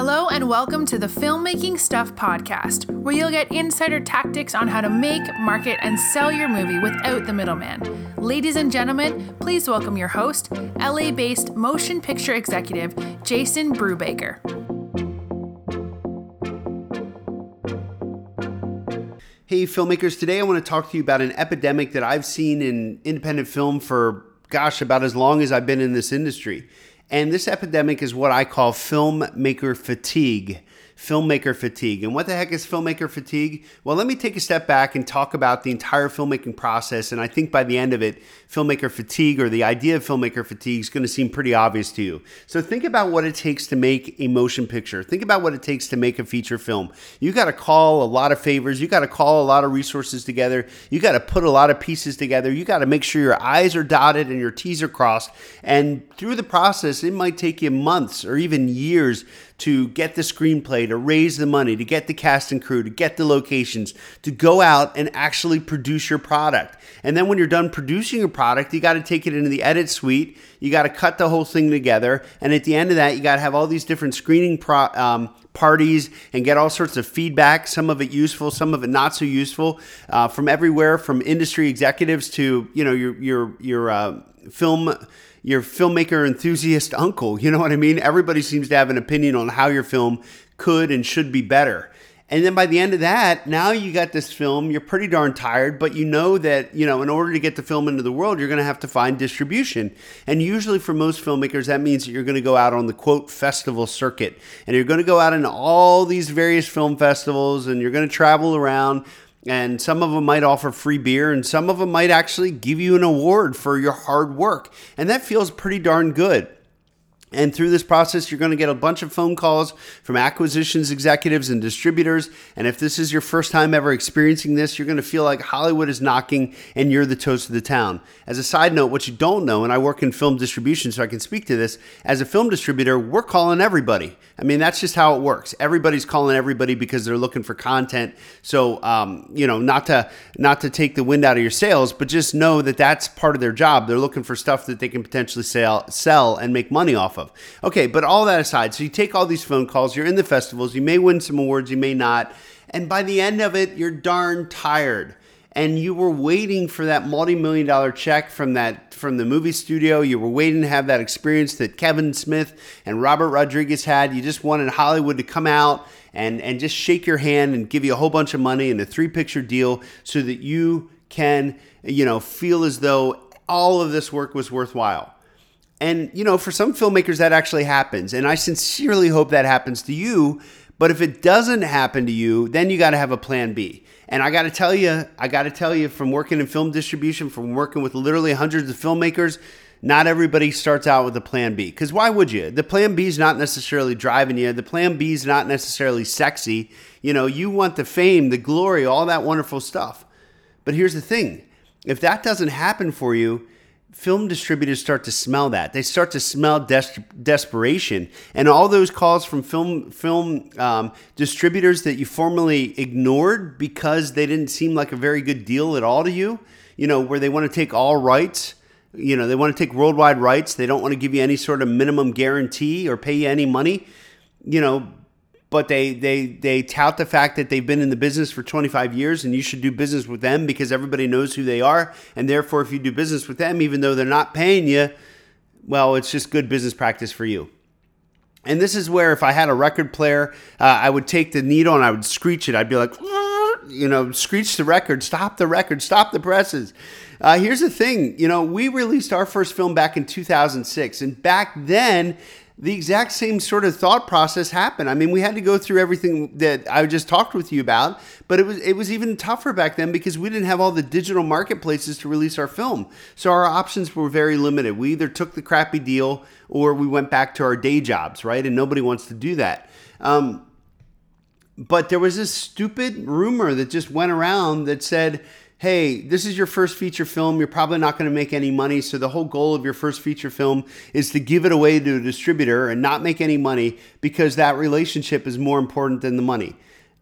Hello, and welcome to the Filmmaking Stuff podcast, where you'll get insider tactics on how to make, market, and sell your movie without the middleman. Ladies and gentlemen, please welcome your host, LA based motion picture executive, Jason Brubaker. Hey, filmmakers, today I want to talk to you about an epidemic that I've seen in independent film for, gosh, about as long as I've been in this industry. And this epidemic is what I call filmmaker fatigue filmmaker fatigue. And what the heck is filmmaker fatigue? Well, let me take a step back and talk about the entire filmmaking process. And I think by the end of it, filmmaker fatigue or the idea of filmmaker fatigue is going to seem pretty obvious to you. So think about what it takes to make a motion picture. Think about what it takes to make a feature film. You got to call a lot of favors. You got to call a lot of resources together. You got to put a lot of pieces together. You got to make sure your I's are dotted and your T's are crossed. And through the process, it might take you months or even years to get the screenplay, to raise the money, to get the cast and crew, to get the locations, to go out and actually produce your product. And then when you're done producing your product, you got to take it into the edit suite. You got to cut the whole thing together. And at the end of that, you got to have all these different screening pro, um, parties and get all sorts of feedback, some of it useful, some of it not so useful, uh, from everywhere, from industry executives to, you know, your, your, your uh, film your filmmaker enthusiast uncle. You know what I mean? Everybody seems to have an opinion on how your film could and should be better. And then by the end of that, now you got this film, you're pretty darn tired, but you know that, you know, in order to get the film into the world, you're going to have to find distribution. And usually for most filmmakers, that means that you're going to go out on the quote festival circuit. And you're going to go out in all these various film festivals and you're going to travel around and some of them might offer free beer and some of them might actually give you an award for your hard work and that feels pretty darn good and through this process, you're going to get a bunch of phone calls from acquisitions executives and distributors. And if this is your first time ever experiencing this, you're going to feel like Hollywood is knocking and you're the toast of the town. As a side note, what you don't know, and I work in film distribution, so I can speak to this, as a film distributor, we're calling everybody. I mean, that's just how it works. Everybody's calling everybody because they're looking for content. So, um, you know, not to not to take the wind out of your sails, but just know that that's part of their job. They're looking for stuff that they can potentially sell, sell and make money off of. Okay, but all that aside, so you take all these phone calls, you're in the festivals, you may win some awards, you may not, and by the end of it, you're darn tired. And you were waiting for that multi-million dollar check from that from the movie studio. You were waiting to have that experience that Kevin Smith and Robert Rodriguez had. You just wanted Hollywood to come out and, and just shake your hand and give you a whole bunch of money and a three picture deal so that you can, you know, feel as though all of this work was worthwhile. And, you know, for some filmmakers, that actually happens. And I sincerely hope that happens to you. But if it doesn't happen to you, then you got to have a plan B. And I got to tell you, I got to tell you from working in film distribution, from working with literally hundreds of filmmakers, not everybody starts out with a plan B. Because why would you? The plan B is not necessarily driving you. The plan B is not necessarily sexy. You know, you want the fame, the glory, all that wonderful stuff. But here's the thing if that doesn't happen for you, film distributors start to smell that. They start to smell des- desperation, and all those calls from film film um, distributors that you formerly ignored because they didn't seem like a very good deal at all to you. You know, where they want to take all rights. You know, they want to take worldwide rights. They don't want to give you any sort of minimum guarantee or pay you any money. You know, but they they they tout the fact that they've been in the business for 25 years and you should do business with them because everybody knows who they are. And therefore if you do business with them even though they're not paying you well it's just good business practice for you. And this is where if i had a record player uh, i would take the needle and i would screech it. I'd be like you know screech the record stop the record stop the presses. Uh, here's the thing you know we released our first film back in 2006 and back then the exact same sort of thought process happened. I mean, we had to go through everything that I just talked with you about, but it was it was even tougher back then because we didn't have all the digital marketplaces to release our film. So our options were very limited. We either took the crappy deal or we went back to our day jobs, right? And nobody wants to do that. Um, but there was this stupid rumor that just went around that said hey, this is your first feature film. You're probably not going to make any money. So the whole goal of your first feature film is to give it away to a distributor and not make any money because that relationship is more important than the money.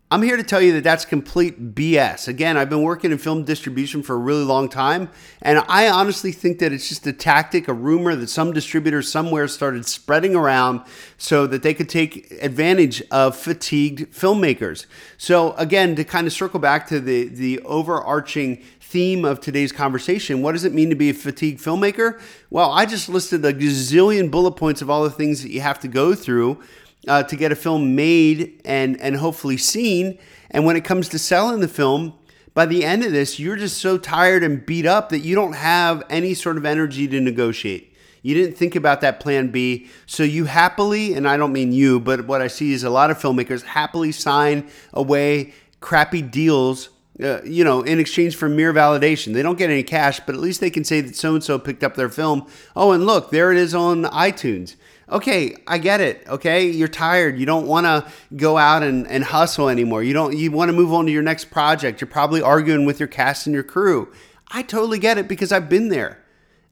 I'm here to tell you that that's complete BS. Again, I've been working in film distribution for a really long time, and I honestly think that it's just a tactic, a rumor that some distributor somewhere started spreading around so that they could take advantage of fatigued filmmakers. So, again, to kind of circle back to the, the overarching theme of today's conversation. What does it mean to be a fatigued filmmaker? Well, I just listed a gazillion bullet points of all the things that you have to go through uh, to get a film made and and hopefully seen. And when it comes to selling the film, by the end of this, you're just so tired and beat up that you don't have any sort of energy to negotiate. You didn't think about that plan B. So you happily, and I don't mean you, but what I see is a lot of filmmakers happily sign away crappy deals, uh, you know, in exchange for mere validation. They don't get any cash, but at least they can say that so and so picked up their film. Oh, and look, there it is on iTunes okay, I get it. Okay, you're tired. You don't want to go out and, and hustle anymore. You don't. You want to move on to your next project. You're probably arguing with your cast and your crew. I totally get it because I've been there,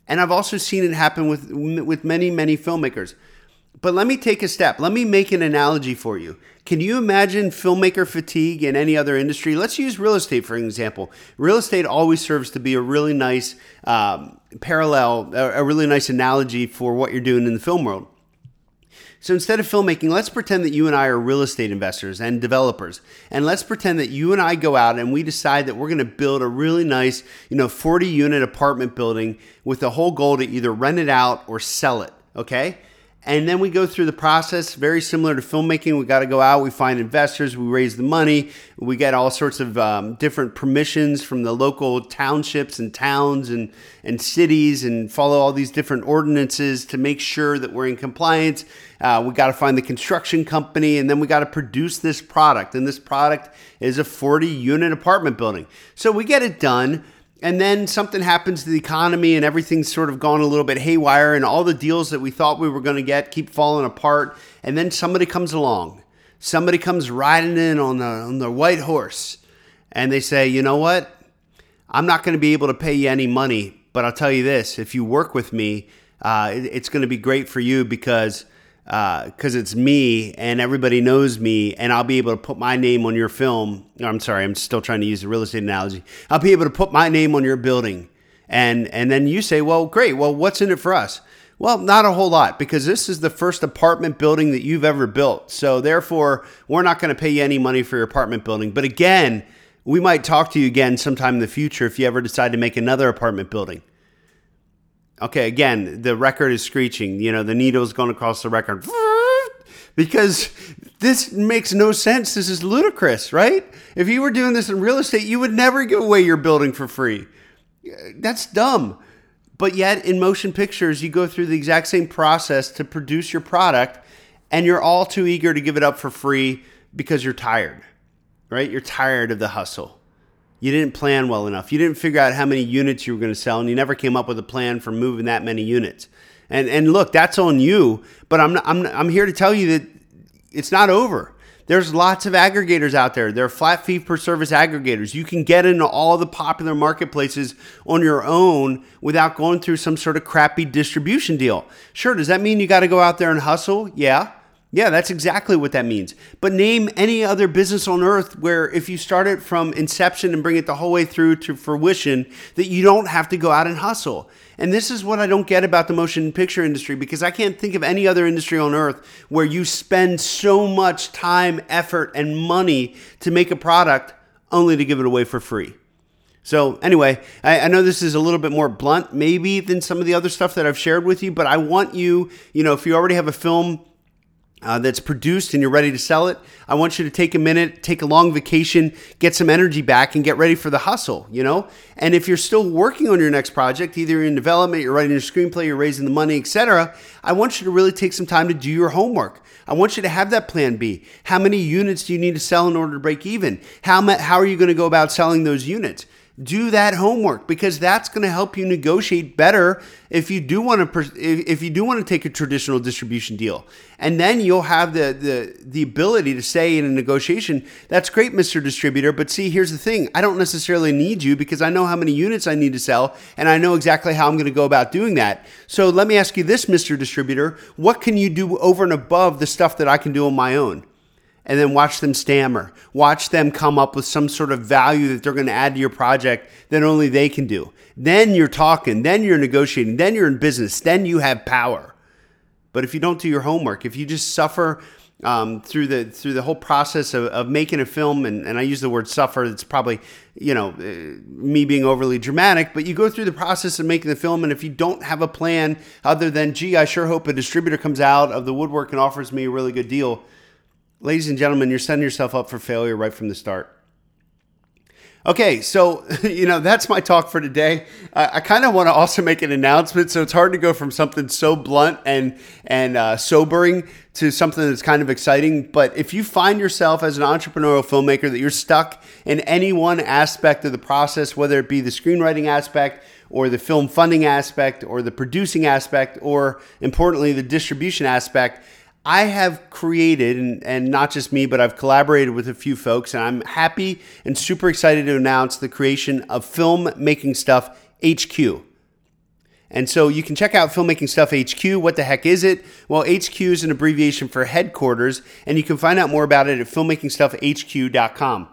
and I've also seen it happen with with many many filmmakers. But let me take a step. Let me make an analogy for you. Can you imagine filmmaker fatigue in any other industry? Let's use real estate for an example. Real estate always serves to be a really nice um, parallel, a really nice analogy for what you're doing in the film world. So instead of filmmaking, let's pretend that you and I are real estate investors and developers. And let's pretend that you and I go out and we decide that we're going to build a really nice, you know, 40 unit apartment building with the whole goal to either rent it out or sell it. Okay. And then we go through the process, very similar to filmmaking. We got to go out, we find investors, we raise the money, we get all sorts of um, different permissions from the local townships and towns and, and cities and follow all these different ordinances to make sure that we're in compliance. Uh, we got to find the construction company and then we got to produce this product. And this product is a 40 unit apartment building. So we get it done and then something happens to the economy and everything's sort of gone a little bit haywire and all the deals that we thought we were going to get keep falling apart. And then somebody comes along. Somebody comes riding in on the on the white horse and they say you know what? I'm not going to be able to pay you any money but i'll tell you this if you work with me uh, it, it's going to be great for you because because uh, it's me and everybody knows me and I'll be able to put my name on your film. I'm sorry, I'm still trying to use the real estate analogy. I'll be able to put my name on your building. And and then you say, "Well, great. Well, what's in it for us?" Well, not a whole lot because this is the first apartment building that you've ever built. So therefore, we're not going to pay you any money for your apartment building. But again, we might talk to you again sometime in the future if you ever decide to make another apartment building. Okay, again, the record is screeching. You know, the needle's going across the record because this makes no sense. This is ludicrous, right? If you were doing this in real estate, you would never give away your building for free. That's dumb. But yet, in motion pictures, you go through the exact same process to produce your product, and you're all too eager to give it up for free because you're tired, right? You're tired of the hustle you didn't plan well enough. You didn't figure out how many units you were going to sell, and you never came up with a plan for moving that many units. And and look, that's on you. But I'm not, I'm I'm here to tell you that it's not over. There's lots of aggregators out there. There are flat fee per service aggregators. You can get into all the popular marketplaces on your own without going through some sort of crappy distribution deal. Sure, does that mean you got to go out there and hustle? Yeah. Yeah, that's exactly what that means. But name any other business on earth where if you start it from inception and bring it the whole way through to fruition, that you don't have to go out and hustle. And this is what I don't get about the motion picture industry because I can't think of any other industry on earth where you spend so much time, effort, and money to make a product only to give it away for free. So, anyway, I, I, know this is a little bit more blunt, maybe, than some of the other stuff that I've shared with you, but I want you, you know, if you already have a film uh, that's produced and you're ready to sell it, I want you to take a minute, take a long vacation, get some energy back, and get ready for the hustle, you know? And if you're still working on your next project, either you're in development, you're writing your screenplay, you're raising the money, etc., I want you to really take some time to do your homework. I want you to have that plan B. How many units do you need to sell in order to break even? How, how are you going to go about selling those units? Do that homework because that's going to help you negotiate better if you do want to if you do want to take a traditional distribution deal and then you'll have the the the ability to say in a negotiation that's great Mr. distributor but see here's the thing I don't necessarily need you because I know how many units I need to sell and I know exactly how I'm going to go about doing that so let me ask you this Mr. distributor what can you do over and above the stuff that I can do on my own and then watch them stammer. Watch them come up with some sort of value that they're going to add to your project that only they can do. Then you're talking, then you're negotiating, then you're in business, then you have power. But if you don't do your homework, if you just suffer um, through the through the whole process of, of making a film, and, and I use the word suffer, it's probably you know uh, me being overly dramatic, but you go through the process of making the film, and if you don't have a plan other than, gee, I sure hope a distributor comes out of the woodwork and offers me a really good deal, ladies and gentlemen, you're setting yourself up for failure right from the start. Okay, so you know that's my talk for today. I, I kind of want to also make an announcement, so it's hard to go from something so blunt and and uh, sobering to something that's kind of exciting. But if you find yourself as an entrepreneurial filmmaker that you're stuck in any one aspect of the process, whether it be the screenwriting aspect or the film funding aspect or the producing aspect or importantly the distribution aspect I have created, and, and not just me, but I've collaborated with a few folks, and I'm happy and super excited to announce the creation of Filmmaking Stuff HQ. And so you can check out Filmmaking Stuff HQ. What the heck is it? Well, HQ is an abbreviation for headquarters, and you can find out more about it at filmmakingstuffhq.com.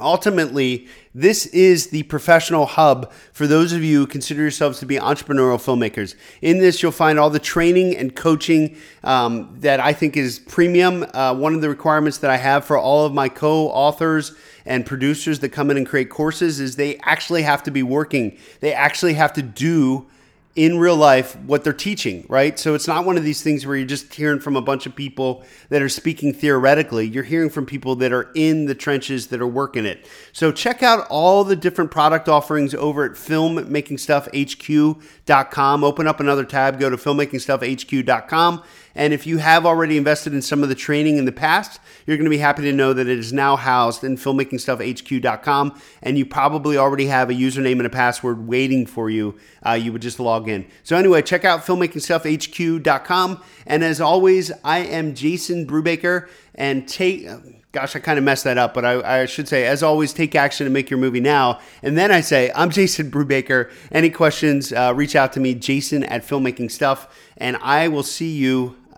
Ultimately, this is the professional hub for those of you who consider yourselves to be entrepreneurial filmmakers. In this, you'll find all the training and coaching um, that I think is premium. Uh, one of the requirements that I have for all of my co authors and producers that come in and create courses is they actually have to be working, they actually have to do in real life what they're teaching, right? So it's not one of these things where you're just hearing from a bunch of people that are speaking theoretically. You're hearing from people that are in the trenches that are working it. So check out all the different product offerings over at filmmakingstuffhq.com. Open up another tab, go to filmmakingstuffhq.com and if you have already invested in some of the training in the past, you're going to be happy to know that it is now housed in filmmakingstuffhq.com. And you probably already have a username and a password waiting for you. Uh, you would just log in. So, anyway, check out filmmakingstuffhq.com. And as always, I am Jason Brubaker. And take gosh, I kind of messed that up, but I, I, should say, as always, take action and make your movie now. And then I say, I'm Jason Brubaker. Any questions, uh, reach out to me, jason at filmmakingstuff. and I will see you